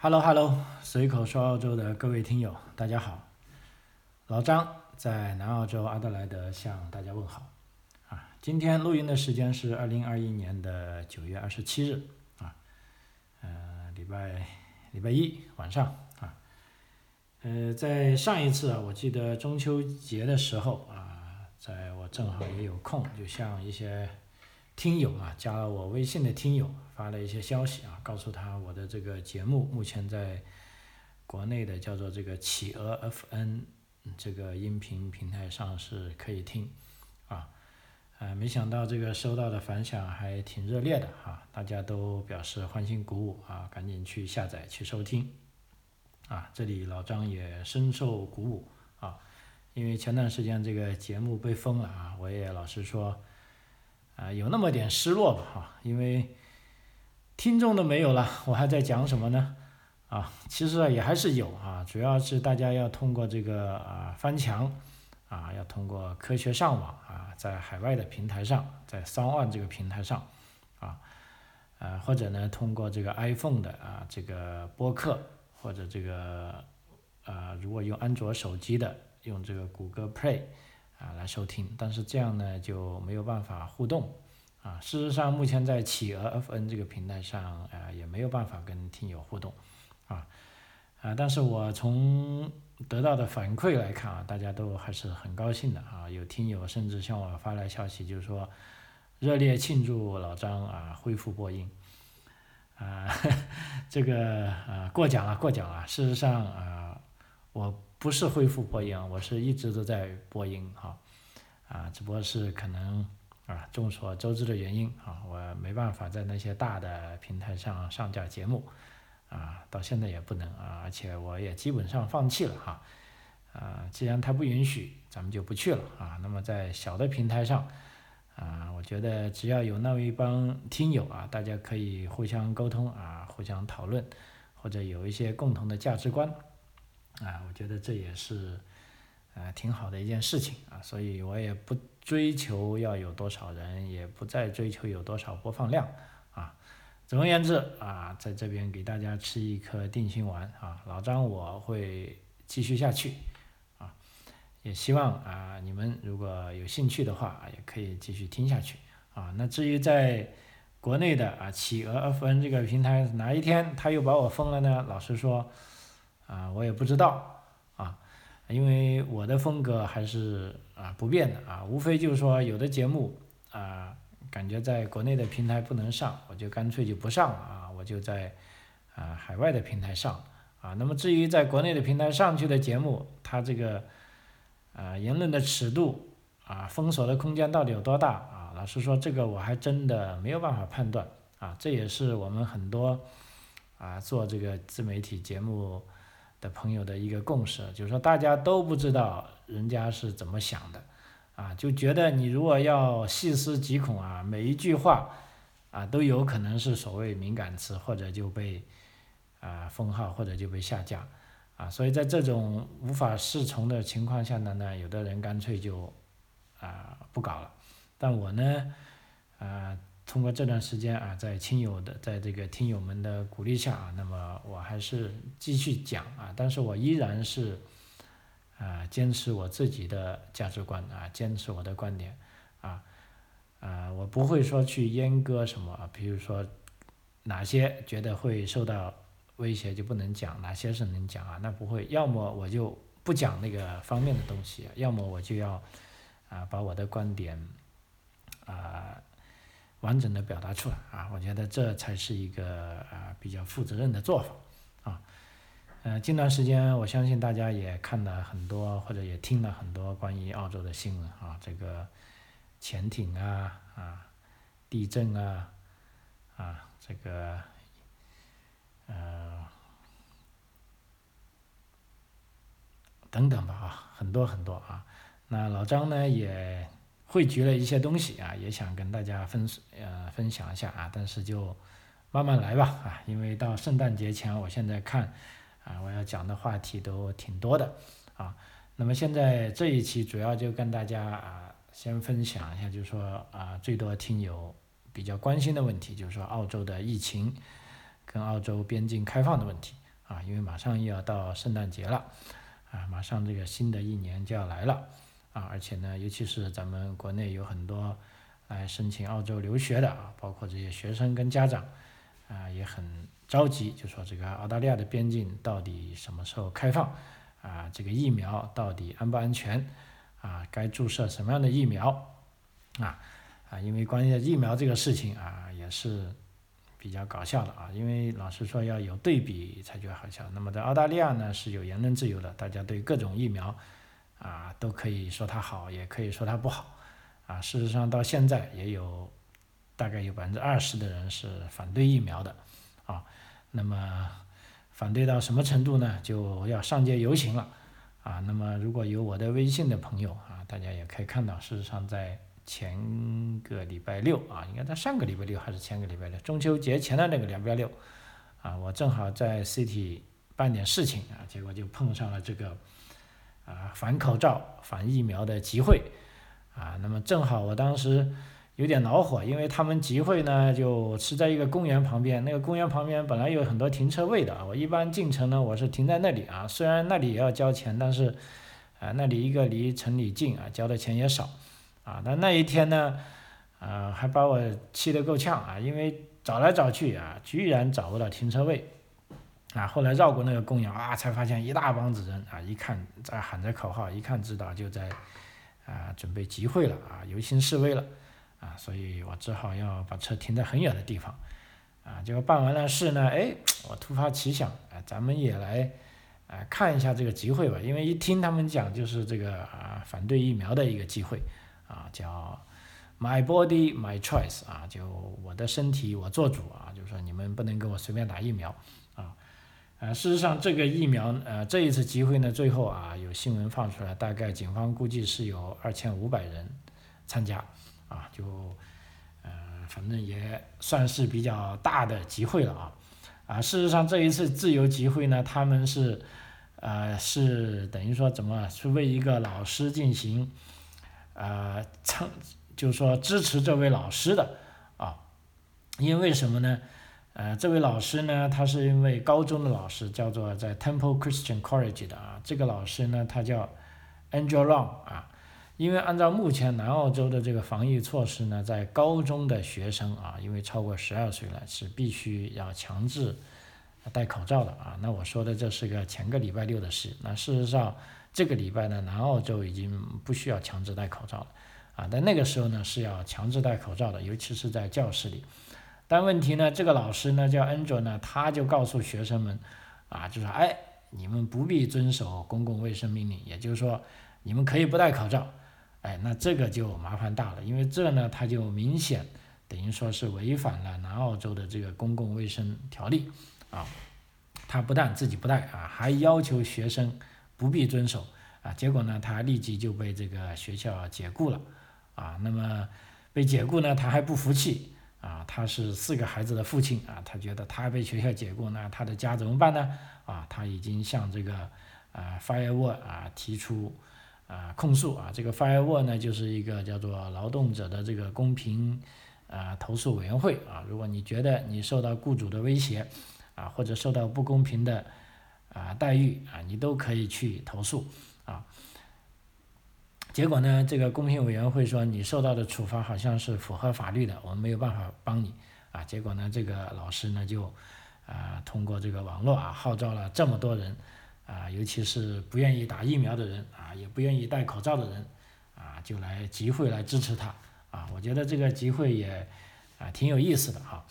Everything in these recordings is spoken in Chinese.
Hello Hello，随口说澳洲的各位听友，大家好，老张在南澳洲阿德莱德向大家问好啊。今天录音的时间是二零二一年的九月二十七日啊，呃，礼拜礼拜一晚上啊，呃，在上一次啊，我记得中秋节的时候啊，在我正好也有空，就向一些听友啊，加了我微信的听友发了一些消息啊，告诉他我的这个节目目前在国内的叫做这个企鹅 FN 这个音频平台上是可以听啊，呃，没想到这个收到的反响还挺热烈的哈，大家都表示欢欣鼓舞啊，赶紧去下载去收听啊，这里老张也深受鼓舞啊，因为前段时间这个节目被封了啊，我也老实说。啊，有那么点失落吧，哈，因为听众都没有了，我还在讲什么呢？啊，其实啊也还是有啊，主要是大家要通过这个啊翻墙，啊要通过科学上网啊，在海外的平台上，在 s o n One 这个平台上，啊，呃或者呢通过这个 iPhone 的啊这个播客，或者这个啊如果用安卓手机的，用这个谷歌 Play。啊，来收听，但是这样呢就没有办法互动，啊，事实上目前在企鹅 FN 这个平台上，啊也没有办法跟听友互动，啊，啊，但是我从得到的反馈来看啊，大家都还是很高兴的啊，有听友甚至向我发来消息，就是说热烈庆祝老张啊恢复播音，啊，这个啊过奖了过奖了，事实上啊我。不是恢复播音，我是一直都在播音哈，啊，只不过是可能啊，众所周知的原因啊，我没办法在那些大的平台上上架节目，啊，到现在也不能啊，而且我也基本上放弃了哈，啊，既然他不允许，咱们就不去了啊。那么在小的平台上，啊，我觉得只要有那么一帮听友啊，大家可以互相沟通啊，互相讨论，或者有一些共同的价值观。啊，我觉得这也是，呃，挺好的一件事情啊，所以我也不追求要有多少人，也不再追求有多少播放量啊。总而言之啊，在这边给大家吃一颗定心丸啊，老张我会继续下去啊，也希望啊你们如果有兴趣的话，也可以继续听下去啊。那至于在国内的啊企鹅 FN 这个平台哪一天他又把我封了呢？老实说。啊，我也不知道啊，因为我的风格还是啊不变的啊，无非就是说有的节目啊，感觉在国内的平台不能上，我就干脆就不上了啊，我就在啊海外的平台上啊。那么至于在国内的平台上去的节目，它这个啊言论的尺度啊封锁的空间到底有多大啊？老实说，这个我还真的没有办法判断啊。这也是我们很多啊做这个自媒体节目。的朋友的一个共识，就是说大家都不知道人家是怎么想的，啊，就觉得你如果要细思极恐啊，每一句话啊都有可能是所谓敏感词，或者就被啊封号，或者就被下架，啊，所以在这种无法适从的情况下呢，呢，有的人干脆就啊不搞了，但我呢，啊。通过这段时间啊，在亲友的，在这个听友们的鼓励下啊，那么我还是继续讲啊，但是我依然是啊，坚持我自己的价值观啊，坚持我的观点啊啊，我不会说去阉割什么，比如说哪些觉得会受到威胁就不能讲，哪些是能讲啊，那不会，要么我就不讲那个方面的东西，要么我就要啊，把我的观点啊。完整的表达出来啊，我觉得这才是一个啊比较负责任的做法啊。呃，近段时间我相信大家也看了很多或者也听了很多关于澳洲的新闻啊，这个潜艇啊啊，地震啊啊，这个呃等等吧啊，很多很多啊。那老张呢也。汇聚了一些东西啊，也想跟大家分呃分享一下啊，但是就慢慢来吧啊，因为到圣诞节前，我现在看啊，我要讲的话题都挺多的啊。那么现在这一期主要就跟大家啊先分享一下，就是说啊最多听友比较关心的问题，就是说澳洲的疫情跟澳洲边境开放的问题啊，因为马上又要到圣诞节了，啊，马上这个新的一年就要来了，啊，而且呢，尤其是咱们国内有很多来申请澳洲留学的啊，包括这些学生跟家长，啊，也很着急，就说这个澳大利亚的边境到底什么时候开放？啊，这个疫苗到底安不安全？啊，该注射什么样的疫苗？啊，啊，因为关于疫苗这个事情啊，也是。比较搞笑的啊，因为老实说要有对比才觉得好笑。那么在澳大利亚呢是有言论自由的，大家对各种疫苗啊都可以说它好，也可以说它不好啊。事实上到现在也有大概有百分之二十的人是反对疫苗的啊。那么反对到什么程度呢？就要上街游行了啊。那么如果有我的微信的朋友啊，大家也可以看到，事实上在。前个礼拜六啊，应该在上个礼拜六还是前个礼拜六，中秋节前的那个礼拜六，啊，我正好在 City 办点事情啊，结果就碰上了这个啊反口罩、反疫苗的集会啊，那么正好我当时有点恼火，因为他们集会呢就是在一个公园旁边，那个公园旁边本来有很多停车位的啊，我一般进城呢我是停在那里啊，虽然那里也要交钱，但是啊那里一个离城里近啊，交的钱也少。啊，那那一天呢，呃，还把我气得够呛啊，因为找来找去啊，居然找不到停车位，啊，后来绕过那个公园啊，才发现一大帮子人啊，一看在喊着口号，一看知道就在啊准备集会了啊，游行示威了啊，所以我只好要把车停在很远的地方，啊，结果办完了事呢，哎，我突发奇想，啊，咱们也来啊看一下这个集会吧，因为一听他们讲就是这个啊反对疫苗的一个机会。啊，叫 My Body My Choice 啊，就我的身体我做主啊，就是说你们不能给我随便打疫苗。呃，事实上这个疫苗呃这一次集会呢，最后啊有新闻放出来，大概警方估计是有二千五百人参加啊，就呃反正也算是比较大的集会了啊。啊，事实上这一次自由集会呢，他们是呃是等于说怎么是为一个老师进行。呃，称就是说支持这位老师的啊，因为什么呢？呃，这位老师呢，他是一位高中的老师，叫做在 Temple Christian College 的啊。这个老师呢，他叫 Angel Long 啊。因为按照目前南澳洲的这个防疫措施呢，在高中的学生啊，因为超过十二岁了，是必须要强制戴口罩的啊。那我说的这是个前个礼拜六的事，那事实上。这个礼拜呢，南澳洲已经不需要强制戴口罩了，啊，但那个时候呢是要强制戴口罩的，尤其是在教室里。但问题呢，这个老师呢叫 Angel 呢，他就告诉学生们，啊，就说，哎，你们不必遵守公共卫生命令，也就是说，你们可以不戴口罩，哎，那这个就麻烦大了，因为这呢，他就明显等于说是违反了南澳洲的这个公共卫生条例，啊，他不但自己不戴啊，还要求学生。不必遵守啊，结果呢，他立即就被这个学校解雇了啊。那么被解雇呢，他还不服气啊。他是四个孩子的父亲啊，他觉得他被学校解雇，那他的家怎么办呢？啊，他已经向这个啊 Firewall 啊提出啊控诉啊。这个 Firewall 呢，就是一个叫做劳动者的这个公平啊投诉委员会啊。如果你觉得你受到雇主的威胁啊，或者受到不公平的。啊，待遇啊，你都可以去投诉啊。结果呢，这个公平委员会说你受到的处罚好像是符合法律的，我们没有办法帮你啊。结果呢，这个老师呢就啊通过这个网络啊号召了这么多人啊，尤其是不愿意打疫苗的人啊，也不愿意戴口罩的人啊，就来集会来支持他啊。我觉得这个集会也啊挺有意思的哈。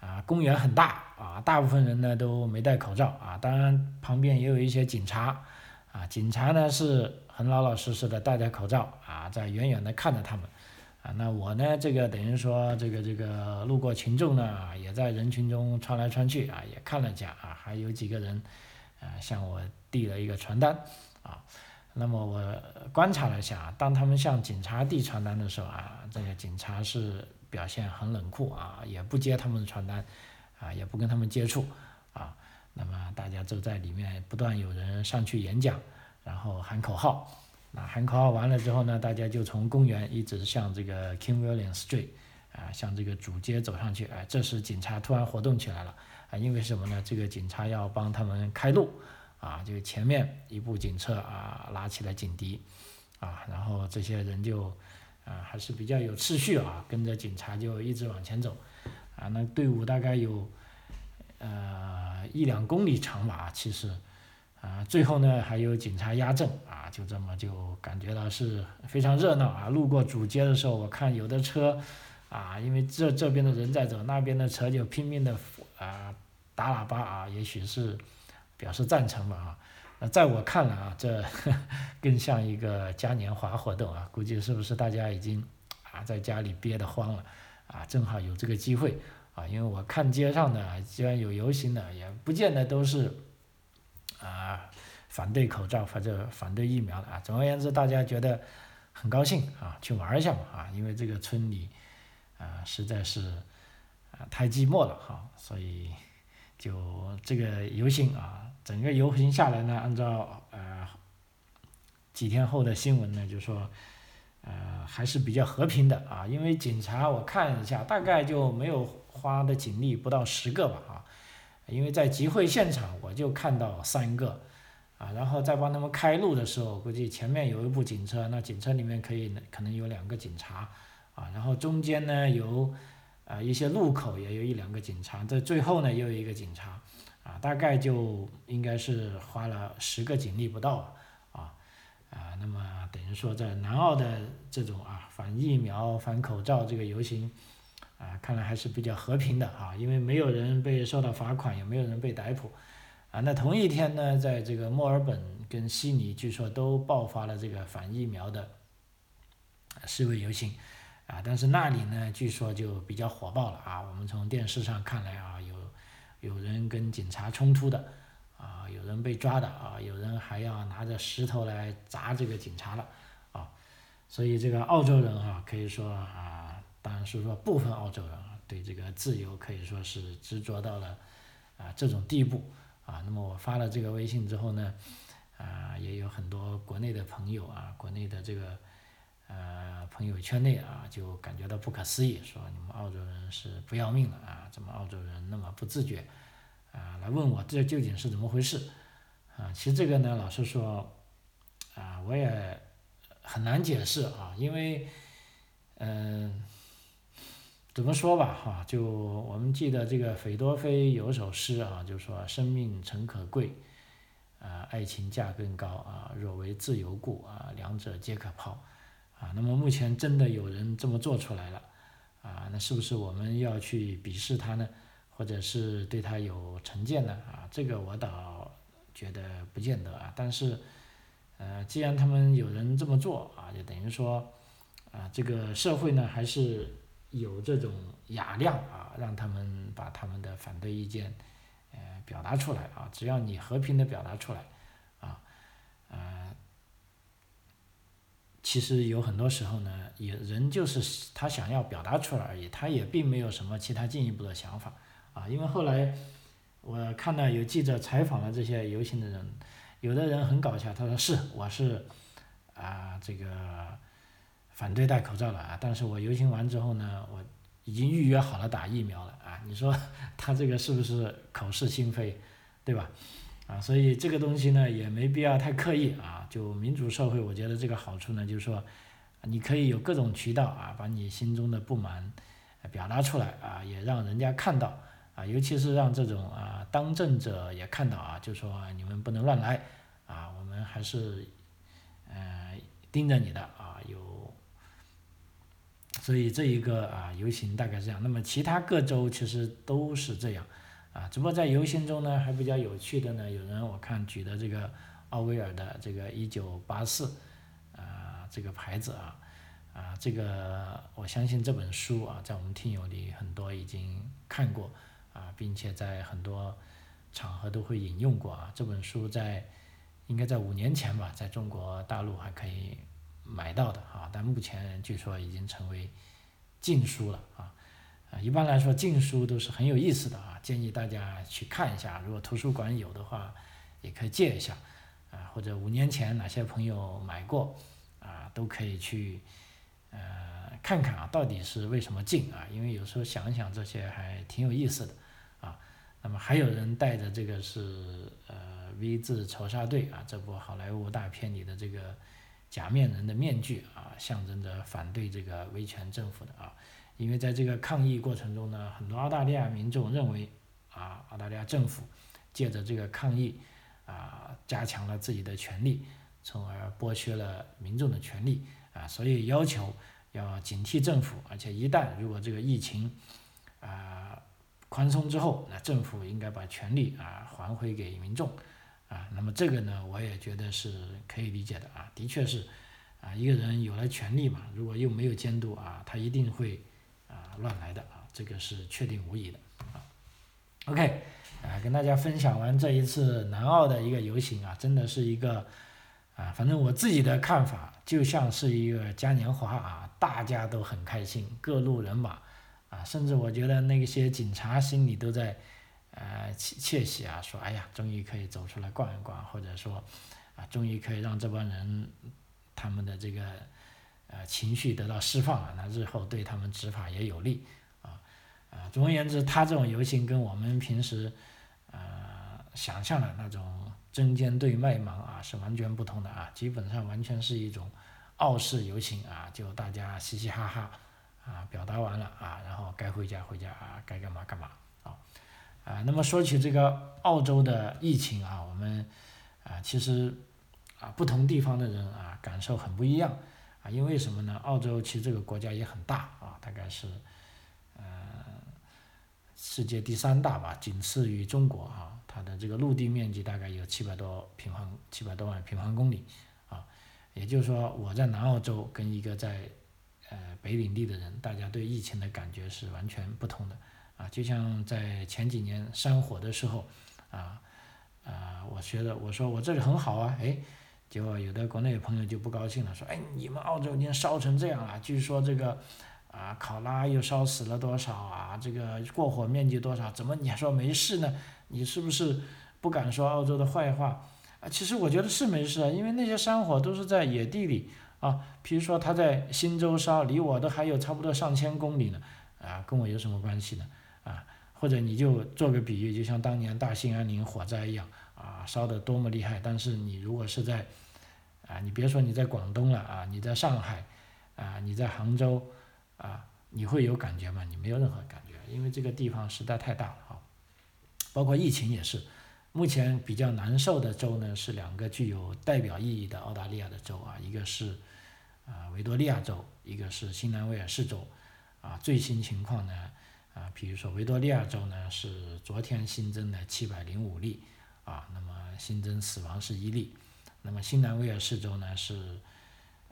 啊，公园很大啊，大部分人呢都没戴口罩啊，当然旁边也有一些警察啊，警察呢是很老老实实的戴着口罩啊，在远远的看着他们啊，那我呢这个等于说这个这个路过群众呢，也在人群中穿来穿去啊，也看了一下啊，还有几个人啊向我递了一个传单啊，那么我观察了一下，当他们向警察递传单的时候啊，这个警察是。表现很冷酷啊，也不接他们的传单，啊，也不跟他们接触，那么大家就在里面不断有人上去演讲，然后喊口号，那喊口号完了之后呢，大家就从公园一直向这个 King William Street，啊向这个主街走上去，哎，这时警察突然活动起来了，啊，因为什么呢？这个警察要帮他们开路，啊，就前面一部警车啊拉起了警笛，啊，然后这些人就啊还是比较有秩序啊，跟着警察就一直往前走，啊，那队伍大概有呃一两公里长吧，其实。啊，最后呢还有警察压阵啊，就这么就感觉到是非常热闹啊。路过主街的时候，我看有的车，啊，因为这这边的人在走，那边的车就拼命的啊打喇叭啊，也许是表示赞成吧啊。那在我看来啊，这 更像一个嘉年华活动啊，估计是不是大家已经啊在家里憋得慌了啊，正好有这个机会啊，因为我看街上的既然有游行的，也不见得都是。啊，反对口罩或者反对疫苗的啊，总而言之，大家觉得很高兴啊，去玩一下嘛啊，因为这个村里啊实在是啊太寂寞了哈，所以就这个游行啊，整个游行下来呢，按照呃几天后的新闻呢，就说呃还是比较和平的啊，因为警察我看一下，大概就没有花的警力不到十个吧啊。因为在集会现场，我就看到三个，啊，然后在帮他们开路的时候，估计前面有一部警车，那警车里面可以可能有两个警察，啊，然后中间呢有，啊一些路口也有一两个警察，在最后呢又有一个警察，啊，大概就应该是花了十个警力不到，啊，啊，那么等于说在南澳的这种啊反疫苗、反口罩这个游行。啊，看来还是比较和平的啊，因为没有人被受到罚款，也没有人被逮捕，啊，那同一天呢，在这个墨尔本跟悉尼，据说都爆发了这个反疫苗的示威游行，啊，但是那里呢，据说就比较火爆了啊，我们从电视上看来啊，有有人跟警察冲突的，啊，有人被抓的啊，有人还要拿着石头来砸这个警察了，啊，所以这个澳洲人啊，可以说啊。当然是说部分澳洲人啊，对这个自由可以说是执着到了啊这种地步啊。那么我发了这个微信之后呢，啊也有很多国内的朋友啊，国内的这个呃朋友圈内啊，就感觉到不可思议，说你们澳洲人是不要命了啊，怎么澳洲人那么不自觉啊？来问我这究竟是怎么回事啊？其实这个呢，老实说啊，我也很难解释啊，因为嗯。怎么说吧，哈，就我们记得这个斐多菲有首诗啊，就说生命诚可贵，啊，爱情价更高啊，若为自由故啊，两者皆可抛，啊，那么目前真的有人这么做出来了，啊，那是不是我们要去鄙视他呢，或者是对他有成见呢？啊，这个我倒觉得不见得啊，但是，呃，既然他们有人这么做啊，就等于说，啊，这个社会呢还是。有这种雅量啊，让他们把他们的反对意见，呃，表达出来啊。只要你和平的表达出来，啊，呃，其实有很多时候呢，也人就是他想要表达出来而已，他也并没有什么其他进一步的想法啊。因为后来我看到有记者采访了这些游行的人，有的人很搞笑，他说是我是啊这个。反对戴口罩了啊！但是我游行完之后呢，我已经预约好了打疫苗了啊！你说 他这个是不是口是心非，对吧？啊，所以这个东西呢也没必要太刻意啊。就民主社会，我觉得这个好处呢，就是说你可以有各种渠道啊，把你心中的不满表达出来啊，也让人家看到啊，尤其是让这种啊当政者也看到啊，就说你们不能乱来啊，我们还是呃盯着你的啊，有。所以这一个啊游行大概是这样，那么其他各州其实都是这样，啊，只不过在游行中呢还比较有趣的呢，有人我看举的这个奥威尔的这个一九八四啊这个牌子啊，啊这个我相信这本书啊在我们听友里很多已经看过啊，并且在很多场合都会引用过啊，这本书在应该在五年前吧，在中国大陆还可以。买到的啊，但目前据说已经成为禁书了啊啊，一般来说禁书都是很有意思的啊，建议大家去看一下，如果图书馆有的话，也可以借一下啊，或者五年前哪些朋友买过啊，都可以去呃看看啊，到底是为什么禁啊？因为有时候想想这些还挺有意思的啊。那么还有人带着这个是呃 V 字仇杀队啊，这部好莱坞大片里的这个假面人的面具啊，象征着反对这个威权政府的啊。因为在这个抗议过程中呢，很多澳大利亚民众认为啊，澳大利亚政府借着这个抗议啊，加强了自己的权利，从而剥削了民众的权利啊，所以要求要警惕政府，而且一旦如果这个疫情啊宽松之后，那政府应该把权利啊还回给民众啊。那么这个呢，我也觉得是可以理解的啊，的确是啊，一个人有了权利嘛，如果又没有监督啊，他一定会啊。乱来的啊，这个是确定无疑的啊。OK，啊，跟大家分享完这一次南澳的一个游行啊，真的是一个啊，反正我自己的看法就像是一个嘉年华啊，大家都很开心，各路人马啊，甚至我觉得那些警察心里都在呃窃窃喜啊，说哎呀，终于可以走出来逛一逛，或者说啊，终于可以让这帮人他们的这个。呃，情绪得到释放了，那日后对他们执法也有利，啊，啊，总而言之，他这种游行跟我们平时，呃，想象的那种针尖对麦芒啊，是完全不同的啊，基本上完全是一种傲视游行啊，就大家嘻嘻哈哈，啊，表达完了啊，然后该回家回家啊，该干嘛干嘛，啊，啊，那么说起这个澳洲的疫情啊，我们啊，其实啊，不同地方的人啊，感受很不一样。啊，因为什么呢？澳洲其实这个国家也很大啊，大概是，呃，世界第三大吧，仅次于中国啊。它的这个陆地面积大概有七百多平方七百多万平方公里啊。也就是说，我在南澳洲跟一个在呃北领地的人，大家对疫情的感觉是完全不同的啊。就像在前几年山火的时候啊啊，我觉得我说我这里很好啊，哎。结果有的国内朋友就不高兴了，说：“哎，你们澳洲已经烧成这样了，据说这个，啊，考拉又烧死了多少啊？这个过火面积多少？怎么你还说没事呢？你是不是不敢说澳洲的坏话？啊，其实我觉得是没事啊，因为那些山火都是在野地里啊，比如说他在新州烧，离我都还有差不多上千公里呢，啊，跟我有什么关系呢？或者你就做个比喻，就像当年大兴安岭火灾一样，啊，烧得多么厉害，但是你如果是在啊，你别说你在广东了啊，你在上海，啊，你在杭州，啊，你会有感觉吗？你没有任何感觉，因为这个地方实在太大了啊。包括疫情也是，目前比较难受的州呢是两个具有代表意义的澳大利亚的州啊，一个是啊维多利亚州，一个是新南威尔士州。啊，最新情况呢，啊，比如说维多利亚州呢是昨天新增的七百零五例，啊，那么新增死亡是一例。那么新南威尔士州呢是，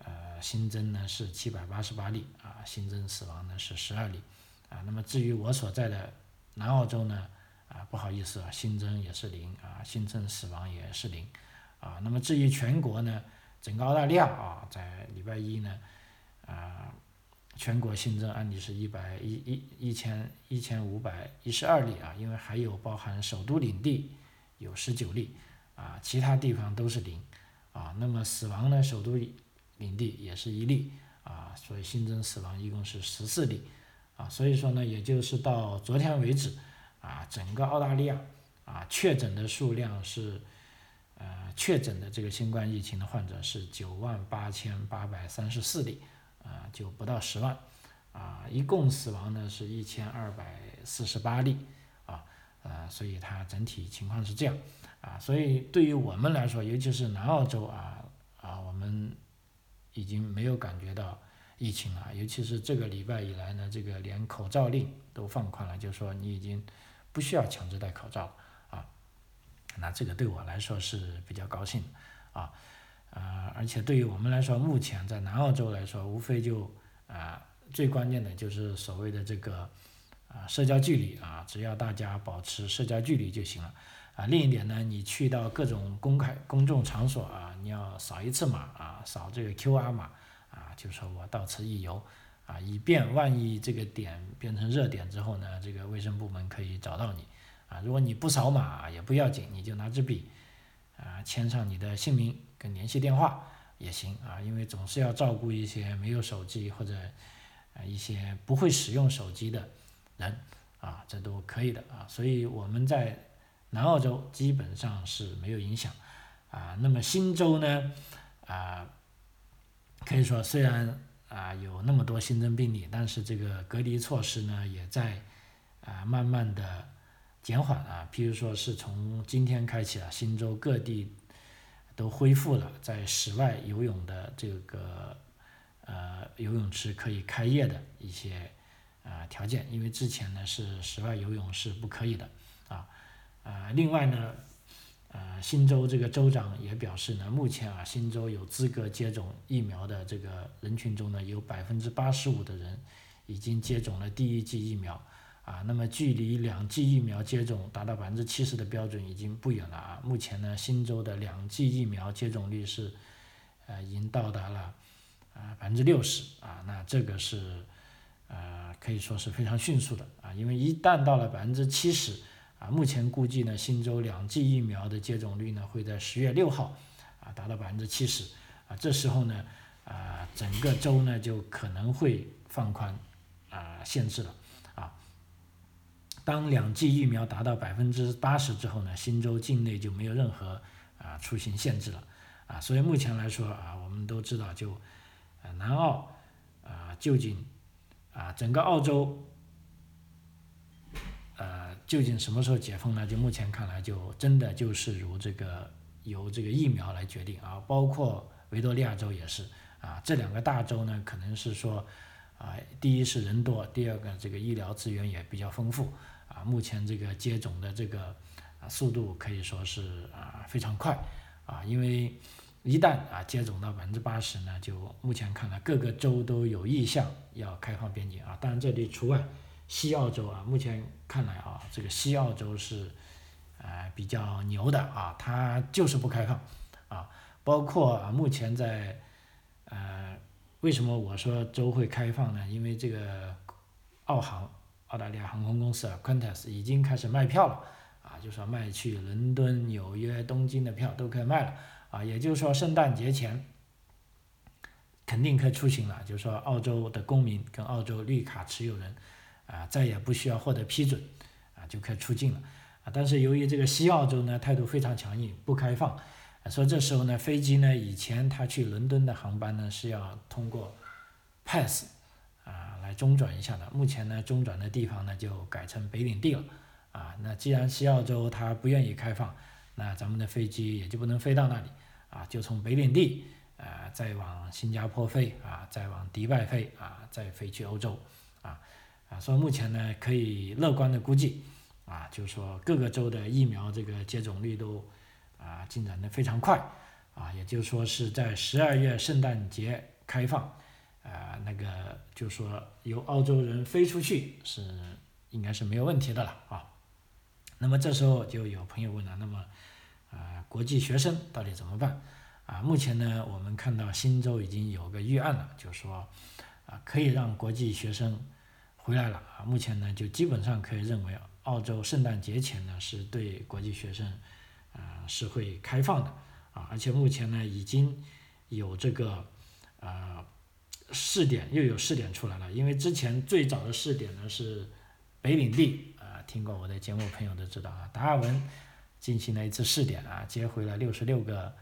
呃新增呢是七百八十八例啊，新增死亡呢是十二例啊。那么至于我所在的南澳洲呢啊，不好意思啊，新增也是零啊，新增死亡也是零啊。那么至于全国呢，整个澳大利亚啊，在礼拜一呢啊，全国新增案例是一百一一一千一千五百一十二例啊，因为还有包含首都领地有十九例啊，其他地方都是零。啊，那么死亡呢？首都领地也是一例啊，所以新增死亡一共是十四例啊，所以说呢，也就是到昨天为止啊，整个澳大利亚啊确诊的数量是呃确诊的这个新冠疫情的患者是九万八千八百三十四例啊，就不到十万啊，一共死亡呢是一千二百四十八例啊，呃，所以它整体情况是这样。啊，所以对于我们来说，尤其是南澳洲啊啊，我们已经没有感觉到疫情了。尤其是这个礼拜以来呢，这个连口罩令都放宽了，就说你已经不需要强制戴口罩啊。那这个对我来说是比较高兴啊啊，而且对于我们来说，目前在南澳洲来说，无非就啊最关键的就是所谓的这个啊社交距离啊，只要大家保持社交距离就行了。啊，另一点呢，你去到各种公开公众场所啊，你要扫一次码啊，扫这个 QR 码啊，就说我到此一游啊，以便万一这个点变成热点之后呢，这个卫生部门可以找到你啊。如果你不扫码也不要紧，你就拿支笔啊，签上你的姓名跟联系电话也行啊，因为总是要照顾一些没有手机或者啊一些不会使用手机的人啊，这都可以的啊。所以我们在南澳洲基本上是没有影响啊。那么新州呢啊，可以说虽然啊有那么多新增病例，但是这个隔离措施呢也在啊慢慢的减缓啊。譬如说是从今天开始啊，新州各地。都恢复了在室外游泳的这个呃游泳池可以开业的一些啊条件，因为之前呢是室外游泳是不可以的啊啊另外呢呃新州这个州长也表示呢，目前啊新州有资格接种疫苗的这个人群中呢，有百分之八十五的人已经接种了第一剂疫苗。啊，那么距离两剂疫苗接种达到百分之七十的标准已经不远了啊。目前呢，新州的两剂疫苗接种率是，呃，已经到达了啊百分之六十啊。那这个是，呃，可以说是非常迅速的啊。因为一旦到了百分之七十啊，目前估计呢，新州两剂疫苗的接种率呢会在十月六号啊达到百分之七十啊。这时候呢，啊，整个州呢就可能会放宽啊限制了。当两剂疫苗达到百分之八十之后呢，新州境内就没有任何啊出行限制了，啊，所以目前来说啊，我们都知道就，啊南澳啊究竟啊整个澳洲，呃究竟什么时候解封呢？就目前看来，就真的就是如这个由这个疫苗来决定啊，包括维多利亚州也是啊，这两个大州呢，可能是说啊，第一是人多，第二个这个医疗资源也比较丰富。啊，目前这个接种的这个啊速度可以说是啊非常快啊，因为一旦啊接种到百分之八十呢，就目前看来各个州都有意向要开放边境啊，当然这里除外，西澳洲啊，目前看来啊，这个西澳洲是啊比较牛的啊，它就是不开放啊，包括啊目前在呃为什么我说州会开放呢？因为这个澳航。澳大利亚航空公司啊，Qantas 已经开始卖票了，啊，就说卖去伦敦、纽约、东京的票都可以卖了，啊，也就是说圣诞节前肯定可以出行了，就是说澳洲的公民跟澳洲绿卡持有人，啊，再也不需要获得批准，啊，就可以出境了，啊，但是由于这个西澳洲呢态度非常强硬，不开放，说这时候呢飞机呢以前他去伦敦的航班呢是要通过 pass。中转一下的，目前呢中转的地方呢就改成北领地了，啊，那既然西澳洲它不愿意开放，那咱们的飞机也就不能飞到那里，啊，就从北领地，啊，再往新加坡飞，啊，再往迪拜飞，啊，再飞去欧洲，啊，啊，所以目前呢可以乐观的估计，啊，就是说各个州的疫苗这个接种率都，啊，进展的非常快，啊，也就是说是在十二月圣诞节开放。啊，那个就说由澳洲人飞出去是应该是没有问题的了啊。那么这时候就有朋友问了，那么啊，国际学生到底怎么办？啊，目前呢，我们看到新州已经有个预案了，就说啊，可以让国际学生回来了啊。目前呢，就基本上可以认为，澳洲圣诞节前呢是对国际学生啊是会开放的啊，而且目前呢已经有这个啊。试点又有试点出来了，因为之前最早的试点呢是北领地啊，听过我的节目朋友都知道啊，达尔文进行了一次试点啊，接回了六十六个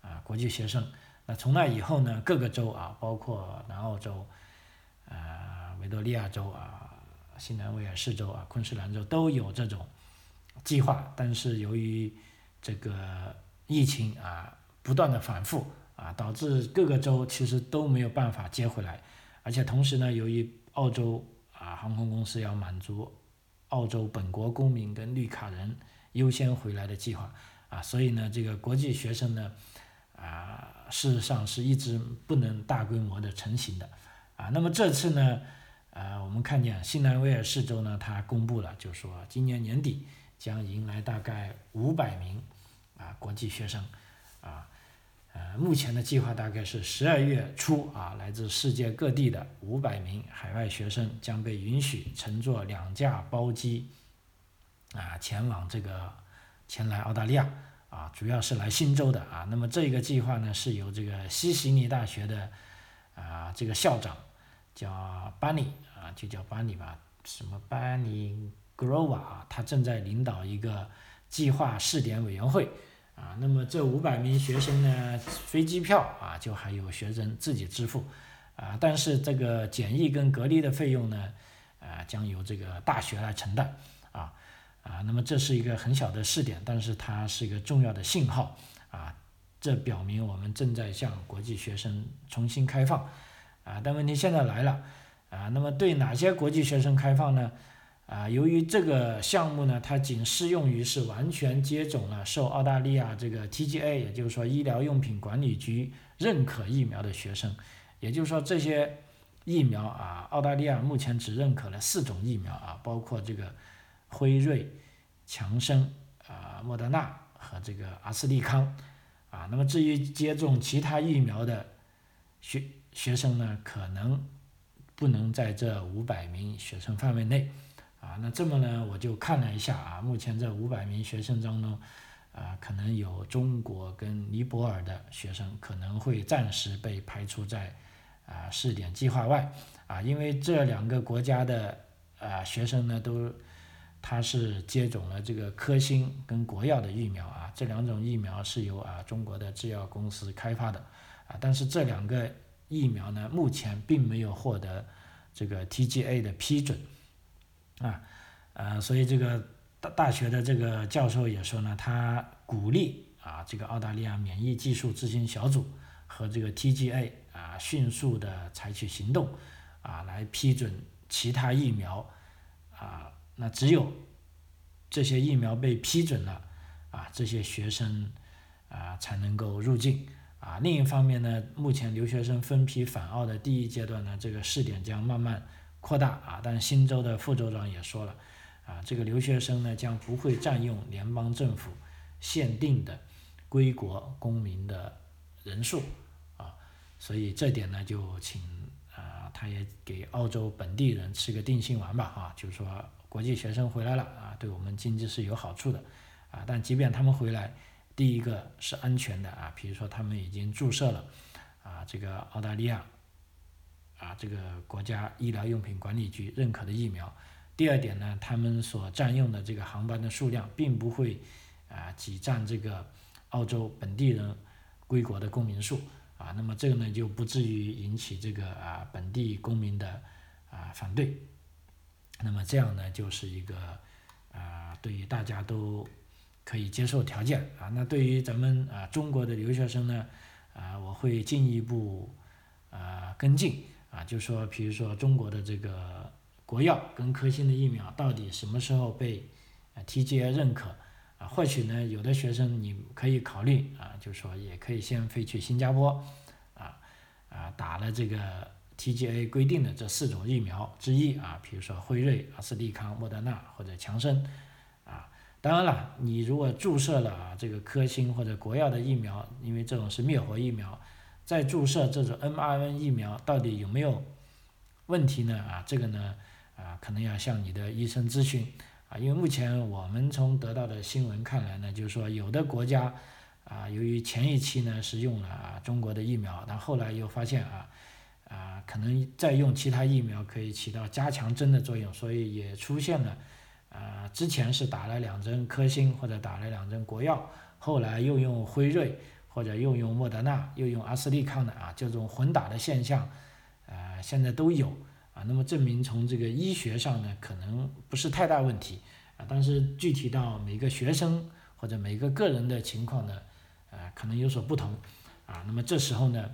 啊国际学生。那从那以后呢，各个州啊，包括南澳洲、啊维多利亚州啊、新南威尔士州啊、昆士兰州都有这种计划，但是由于这个疫情啊不断的反复。啊，导致各个州其实都没有办法接回来，而且同时呢，由于澳洲啊航空公司要满足澳洲本国公民跟绿卡人优先回来的计划啊，所以呢，这个国际学生呢啊，事实上是一直不能大规模的成型的啊。那么这次呢，呃，我们看见新南威尔士州呢，它公布了，就说今年年底将迎来大概五百名啊国际学生啊。呃，目前的计划大概是十二月初啊，来自世界各地的五百名海外学生将被允许乘坐两架包机啊，前往这个前来澳大利亚啊，主要是来新州的啊。那么这个计划呢，是由这个西悉尼大学的啊这个校长叫班尼啊，就叫班尼吧，什么 Bunny Grover 啊，他正在领导一个计划试点委员会啊。那么这五百名学生呢，飞机票啊，就还有学生自己支付啊，但是这个检疫跟隔离的费用呢，啊，将由这个大学来承担啊啊。那么这是一个很小的试点，但是它是一个重要的信号啊，这表明我们正在向国际学生重新开放。啊，但问题现在来了，啊，那么对哪些国际学生开放呢？啊，由于这个项目呢，它仅适用于是完全接种了受澳大利亚这个 TGA，也就是说医疗用品管理局认可疫苗的学生，也就是说这些疫苗啊，澳大利亚目前只认可了四种疫苗啊，包括这个辉瑞、强生啊、莫德纳和这个阿斯利康啊，那么至于接种其他疫苗的学。学生呢，可能不能在这五百名学生范围内，啊，那这么呢，我就看了一下啊，目前这五百名学生当中，啊，可能有中国跟尼泊尔的学生可能会暂时被排除在啊试点计划外，啊，因为这两个国家的啊学生呢，都他是接种了这个科兴跟国药的疫苗啊，这两种疫苗是由啊中国的制药公司开发的，啊，但是这两个。疫苗呢，目前并没有获得这个 TGA 的批准，啊，呃，所以这个大大学的这个教授也说呢，他鼓励啊，这个澳大利亚免疫技术咨询小组和这个 TGA 啊，迅速的采取行动，啊，来批准其他疫苗，啊，那只有这些疫苗被批准了，啊，这些学生啊才能够入境。啊，另一方面呢，目前留学生分批返澳的第一阶段呢，这个试点将慢慢扩大啊。但新州的副州长也说了，啊，这个留学生呢将不会占用联邦政府限定的归国公民的人数啊。所以这点呢，就请啊，他也给澳洲本地人吃个定心丸吧啊，就是说国际学生回来了啊，对我们经济是有好处的啊。但即便他们回来，第一个是安全的啊，比如说他们已经注射了啊，这个澳大利亚啊这个国家医疗用品管理局认可的疫苗。第二点呢，他们所占用的这个航班的数量并不会啊挤占这个澳洲本地人归国的公民数啊，那么这个呢就不至于引起这个啊本地公民的啊反对。那么这样呢就是一个啊对于大家都。可以接受条件啊，那对于咱们啊中国的留学生呢，啊我会进一步啊跟进啊，就说比如说中国的这个国药跟科兴的疫苗到底什么时候被 TGA 认可啊？或许呢有的学生你可以考虑啊，就说也可以先飞去新加坡啊啊打了这个 TGA 规定的这四种疫苗之一啊，比如说辉瑞、阿斯利康、莫德纳或者强生。当然了，你如果注射了啊这个科兴或者国药的疫苗，因为这种是灭活疫苗，再注射这种 mRNA 疫苗，到底有没有问题呢？啊，这个呢，啊，可能要向你的医生咨询啊，因为目前我们从得到的新闻看来呢，就是说有的国家啊，由于前一期呢是用了啊中国的疫苗，但后来又发现啊啊可能再用其他疫苗可以起到加强针的作用，所以也出现了。啊，之前是打了两针科兴或者打了两针国药，后来又用辉瑞或者又用莫德纳又用阿斯利康的啊，这种混打的现象，啊，现在都有啊。那么证明从这个医学上呢，可能不是太大问题啊，但是具体到每个学生或者每个个人的情况呢，啊，可能有所不同啊。那么这时候呢，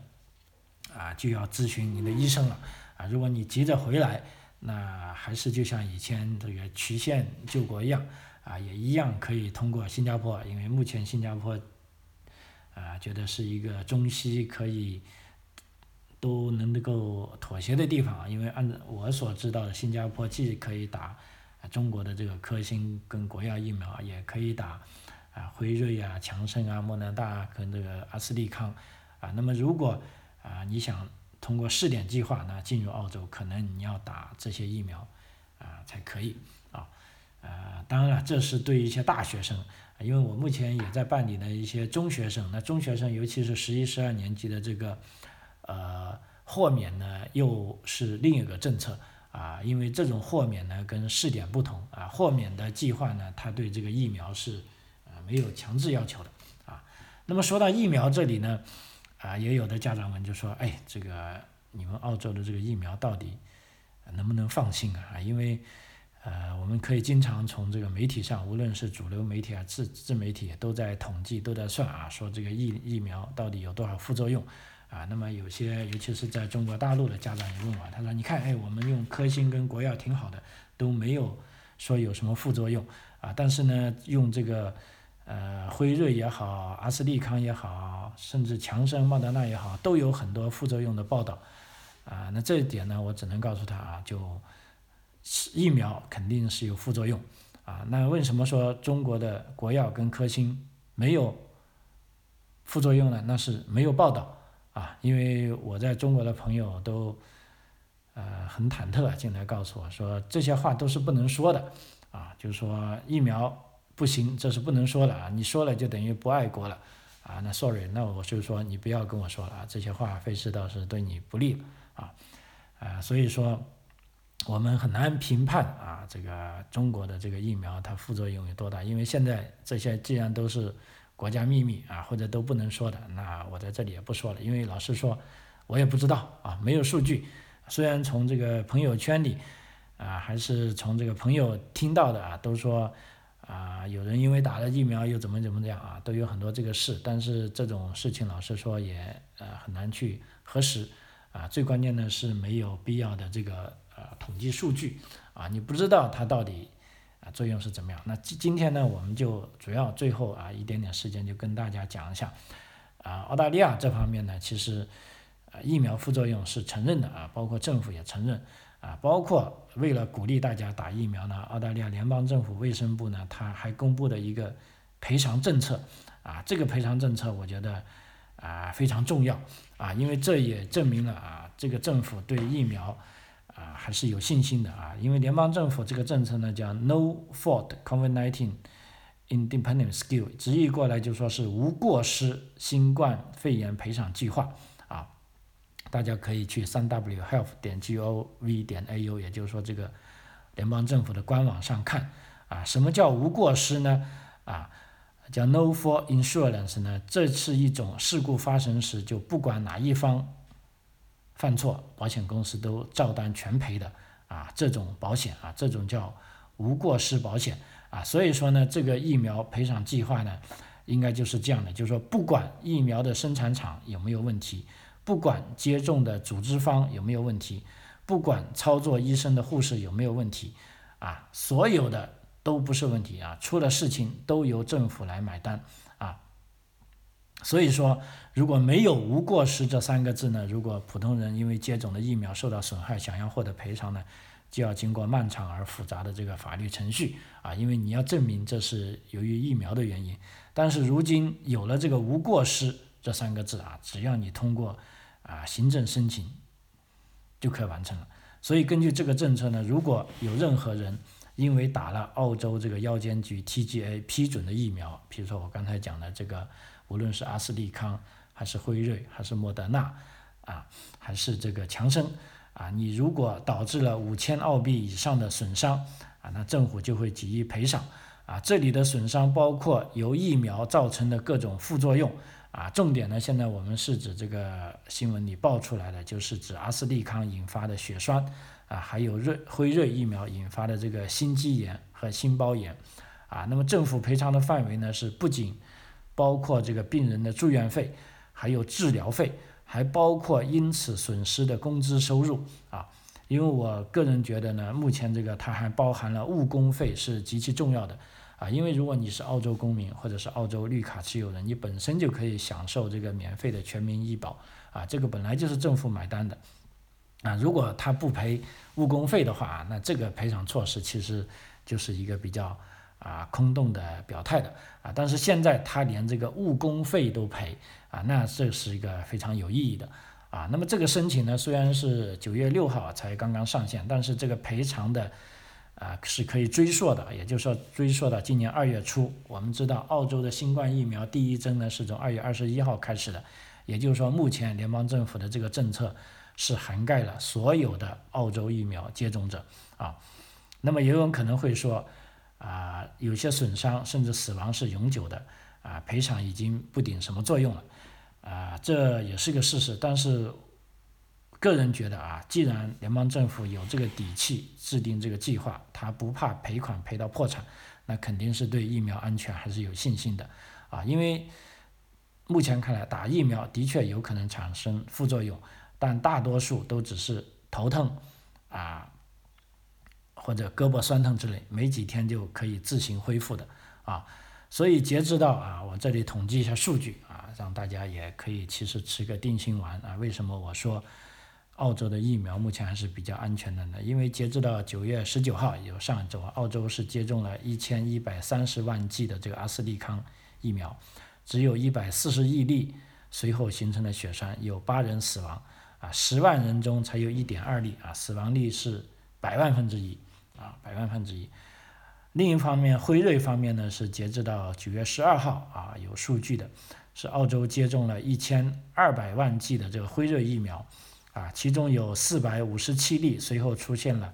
啊，就要咨询你的医生了啊。如果你急着回来，那还是就像以前这个曲线救国一样，啊，也一样可以通过新加坡，因为目前新加坡，啊，觉得是一个中西可以都能够妥协的地方，因为按我所知道的，新加坡既可以打中国的这个科兴跟国药疫苗，也可以打啊辉瑞啊、强生啊、莫德纳跟这个阿斯利康，啊，那么如果啊你想。通过试点计划呢进入澳洲，可能你要打这些疫苗啊才可以啊，呃，当然了，这是对一些大学生，因为我目前也在办理的一些中学生，那中学生尤其是十一、十二年级的这个呃豁免呢又是另一个政策啊，因为这种豁免呢跟试点不同啊，豁免的计划呢，它对这个疫苗是啊没有强制要求的啊。那么说到疫苗这里呢，啊，也有的家长们就说，哎，这个你们澳洲的这个疫苗到底能不能放心啊？因为呃，我们可以经常从这个媒体上，无论是主流媒体啊、自自媒体，都在统计、都在算啊，说这个疫疫苗到底有多少副作用啊。那么有些，尤其是在中国大陆的家长也问我，他说：“你看，哎，我们用科兴跟国药挺好的，都没有说有什么副作用啊。但是呢，用这个呃辉瑞也好、阿斯利康也好，甚至强生、莫德纳也好，都有很多副作用的报道啊。那这一点呢，我只能告诉他啊，就。”疫苗肯定是有副作用啊，那为什么说中国的国药跟科兴没有副作用呢？那是没有报道啊，因为我在中国的朋友都呃很忐忑进来告诉我说这些话都是不能说的啊，就是说疫苗不行，这是不能说的啊，你说了就等于不爱国了啊，那 sorry，那我就说你不要跟我说了啊，这些话费事倒是对你不利啊啊，所以说。我们很难评判啊，这个中国的这个疫苗它副作用有多大？因为现在这些既然都是国家秘密啊，或者都不能说的，那我在这里也不说了。因为老实说，我也不知道啊，没有数据。虽然从这个朋友圈里啊，还是从这个朋友听到的啊，都说啊，有人因为打了疫苗又怎么怎么样啊，都有很多这个事。但是这种事情老实说也呃很难去核实啊。最关键的是没有必要的这个。啊，统计数据啊，你不知道它到底啊作用是怎么样。那今今天呢，我们就主要最后啊一点点时间就跟大家讲一下啊，澳大利亚这方面呢，其实啊疫苗副作用是承认的啊，包括政府也承认啊，包括为了鼓励大家打疫苗呢，澳大利亚联邦政府卫生部呢，他还公布了一个赔偿政策啊，这个赔偿政策我觉得啊非常重要啊，因为这也证明了啊这个政府对疫苗。啊，还是有信心的啊，因为联邦政府这个政策呢叫 No Fault COVID-19 Independent Scheme，直译过来就说是无过失新冠肺炎赔偿计划啊，大家可以去三 W Health 点 G O V 点 A U，也就是说这个联邦政府的官网上看啊，什么叫无过失呢？啊，叫 No Fault Insurance 呢，这是一种事故发生时就不管哪一方。犯错，保险公司都照单全赔的啊，这种保险啊，这种叫无过失保险啊，所以说呢，这个疫苗赔偿计划呢，应该就是这样的，就是说不管疫苗的生产厂有没有问题，不管接种的组织方有没有问题，不管操作医生的护士有没有问题啊，所有的都不是问题啊，出了事情都由政府来买单。所以说，如果没有无过失这三个字呢？如果普通人因为接种的疫苗受到损害，想要获得赔偿呢，就要经过漫长而复杂的这个法律程序啊，因为你要证明这是由于疫苗的原因。但是如今有了这个无过失这三个字啊，只要你通过啊行政申请就可以完成了。所以根据这个政策呢，如果有任何人因为打了澳洲这个药监局 TGA 批准的疫苗，比如说我刚才讲的这个。无论是阿斯利康还是辉瑞还是莫德纳啊，还是这个强生啊，你如果导致了五千澳币以上的损伤啊，那政府就会给予赔偿啊。这里的损伤包括由疫苗造成的各种副作用啊。重点呢，现在我们是指这个新闻里爆出来的，就是指阿斯利康引发的血栓啊，还有瑞辉瑞疫苗引发的这个心肌炎和心包炎啊。那么政府赔偿的范围呢，是不仅包括这个病人的住院费，还有治疗费，还包括因此损失的工资收入啊。因为我个人觉得呢，目前这个它还包含了误工费是极其重要的啊。因为如果你是澳洲公民或者是澳洲绿卡持有人，你本身就可以享受这个免费的全民医保啊，这个本来就是政府买单的啊。如果他不赔误工费的话，那这个赔偿措施其实就是一个比较。啊，空洞的表态的啊，但是现在他连这个误工费都赔啊，那这是一个非常有意义的啊。那么这个申请呢，虽然是九月六号才刚刚上线，但是这个赔偿的啊是可以追溯的，也就是说追溯到今年二月初。我们知道澳洲的新冠疫苗第一针呢是从二月二十一号开始的，也就是说目前联邦政府的这个政策是涵盖了所有的澳洲疫苗接种者啊。那么也有人可能会说，啊，有些损伤甚至死亡是永久的，啊，赔偿已经不顶什么作用了，啊，这也是个事实。但是，个人觉得啊，既然联邦政府有这个底气制定这个计划，他不怕赔款赔到破产，那肯定是对疫苗安全还是有信心的，啊，因为目前看来打疫苗的确有可能产生副作用，但大多数都只是头疼，啊。或者胳膊酸疼之类，没几天就可以自行恢复的啊，所以截止到啊，我这里统计一下数据啊，让大家也可以其实吃个定心丸啊。为什么我说澳洲的疫苗目前还是比较安全的呢？因为截止到九月十九号，有上一周，澳洲是接种了一千一百三十万剂的这个阿斯利康疫苗，只有一百四十亿例随后形成了血栓，有八人死亡啊，十万人中才有一点二例啊，死亡率是百万分之一。啊，百万分之一。另一方面，辉瑞方面呢是截止到九月十二号啊，有数据的，是澳洲接种了一千二百万剂的这个辉瑞疫苗，啊，其中有四百五十七例随后出现了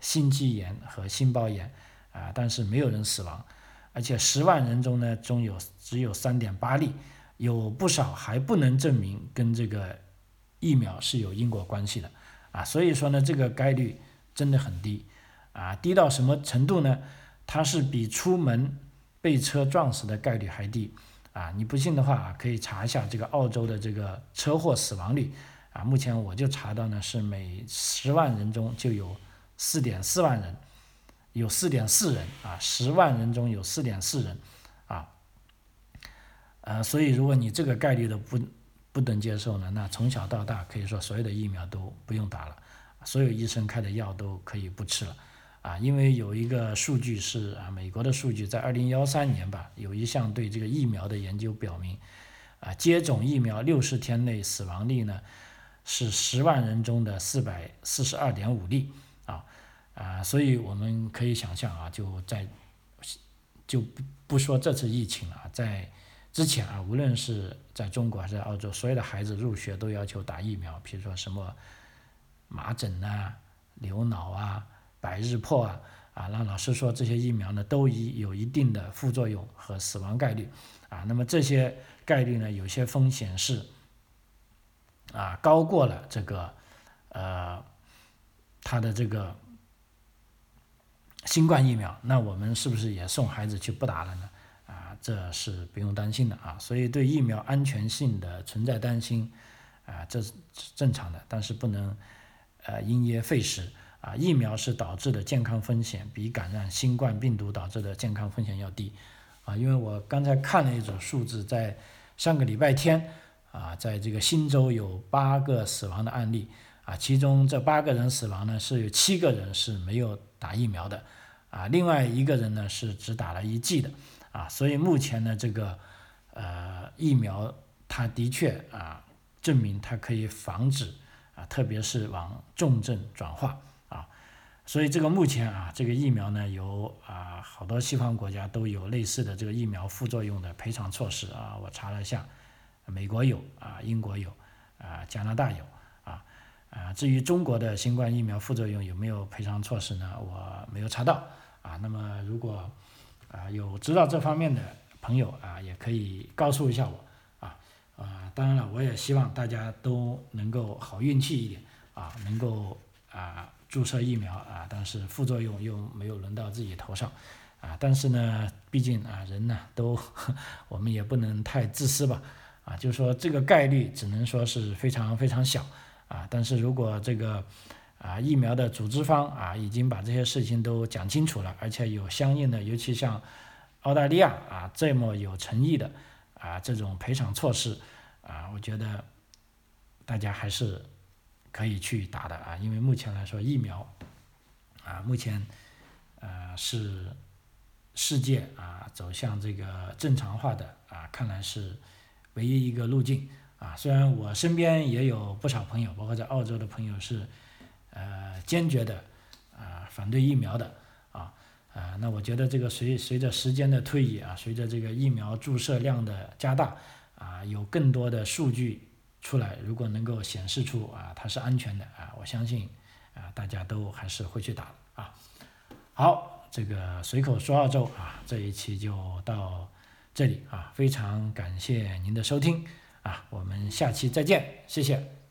心肌炎和心包炎，啊，但是没有人死亡，而且十万人中呢，中有只有三点八例，有不少还不能证明跟这个疫苗是有因果关系的，啊，所以说呢，这个概率真的很低。啊，低到什么程度呢？它是比出门被车撞死的概率还低。啊，你不信的话，可以查一下这个澳洲的这个车祸死亡率。啊，目前我就查到呢，是每十万人中就有四点四万人，有四点四人啊，十万人中有四点四人，啊，呃，所以如果你这个概率都不不能接受呢，那从小到大可以说所有的疫苗都不用打了，所有医生开的药都可以不吃了。啊，因为有一个数据是啊，美国的数据在二零幺三年吧，有一项对这个疫苗的研究表明，啊，接种疫苗六十天内死亡率呢是十万人中的四百四十二点五例，啊啊，所以我们可以想象啊，就在就不不说这次疫情了，在之前啊，无论是在中国还是在澳洲，所有的孩子入学都要求打疫苗，比如说什么麻疹啊、流脑啊。百日破啊啊！那老师说这些疫苗呢都已有一定的副作用和死亡概率啊。那么这些概率呢，有些风险是啊高过了这个呃它的这个新冠疫苗。那我们是不是也送孩子去不打了呢？啊，这是不用担心的啊。所以对疫苗安全性的存在担心啊，这是正常的，但是不能呃因噎废食。啊，疫苗是导致的健康风险比感染新冠病毒导致的健康风险要低，啊，因为我刚才看了一组数字，在上个礼拜天，啊，在这个新州有八个死亡的案例，啊，其中这八个人死亡呢，是有七个人是没有打疫苗的，啊，另外一个人呢是只打了一剂的，啊，所以目前呢这个呃疫苗它的确啊证明它可以防止啊，特别是往重症转化。所以这个目前啊，这个疫苗呢，有啊好多西方国家都有类似的这个疫苗副作用的赔偿措施啊。我查了一下，美国有啊，英国有啊，加拿大有啊啊。至于中国的新冠疫苗副作用有没有赔偿措施呢？我没有查到啊。那么如果啊有知道这方面的朋友啊，也可以告诉一下我啊啊。当然了，我也希望大家都能够好运气一点啊，能够啊。注射疫苗啊，但是副作用又没有轮到自己头上，啊，但是呢，毕竟啊，人呢都，我们也不能太自私吧，啊，就是说这个概率只能说是非常非常小，啊，但是如果这个啊疫苗的组织方啊已经把这些事情都讲清楚了，而且有相应的，尤其像澳大利亚啊这么有诚意的啊这种赔偿措施，啊，我觉得大家还是。可以去打的啊，因为目前来说疫苗，啊，目前，呃，是世界啊走向这个正常化的啊，看来是唯一一个路径啊。虽然我身边也有不少朋友，包括在澳洲的朋友是，呃，坚决的啊反对疫苗的啊啊，那我觉得这个随随着时间的推移啊，随着这个疫苗注射量的加大啊，有更多的数据。出来，如果能够显示出啊它是安全的啊，我相信啊大家都还是会去打啊。好，这个随口说澳洲啊，这一期就到这里啊，非常感谢您的收听啊，我们下期再见，谢谢。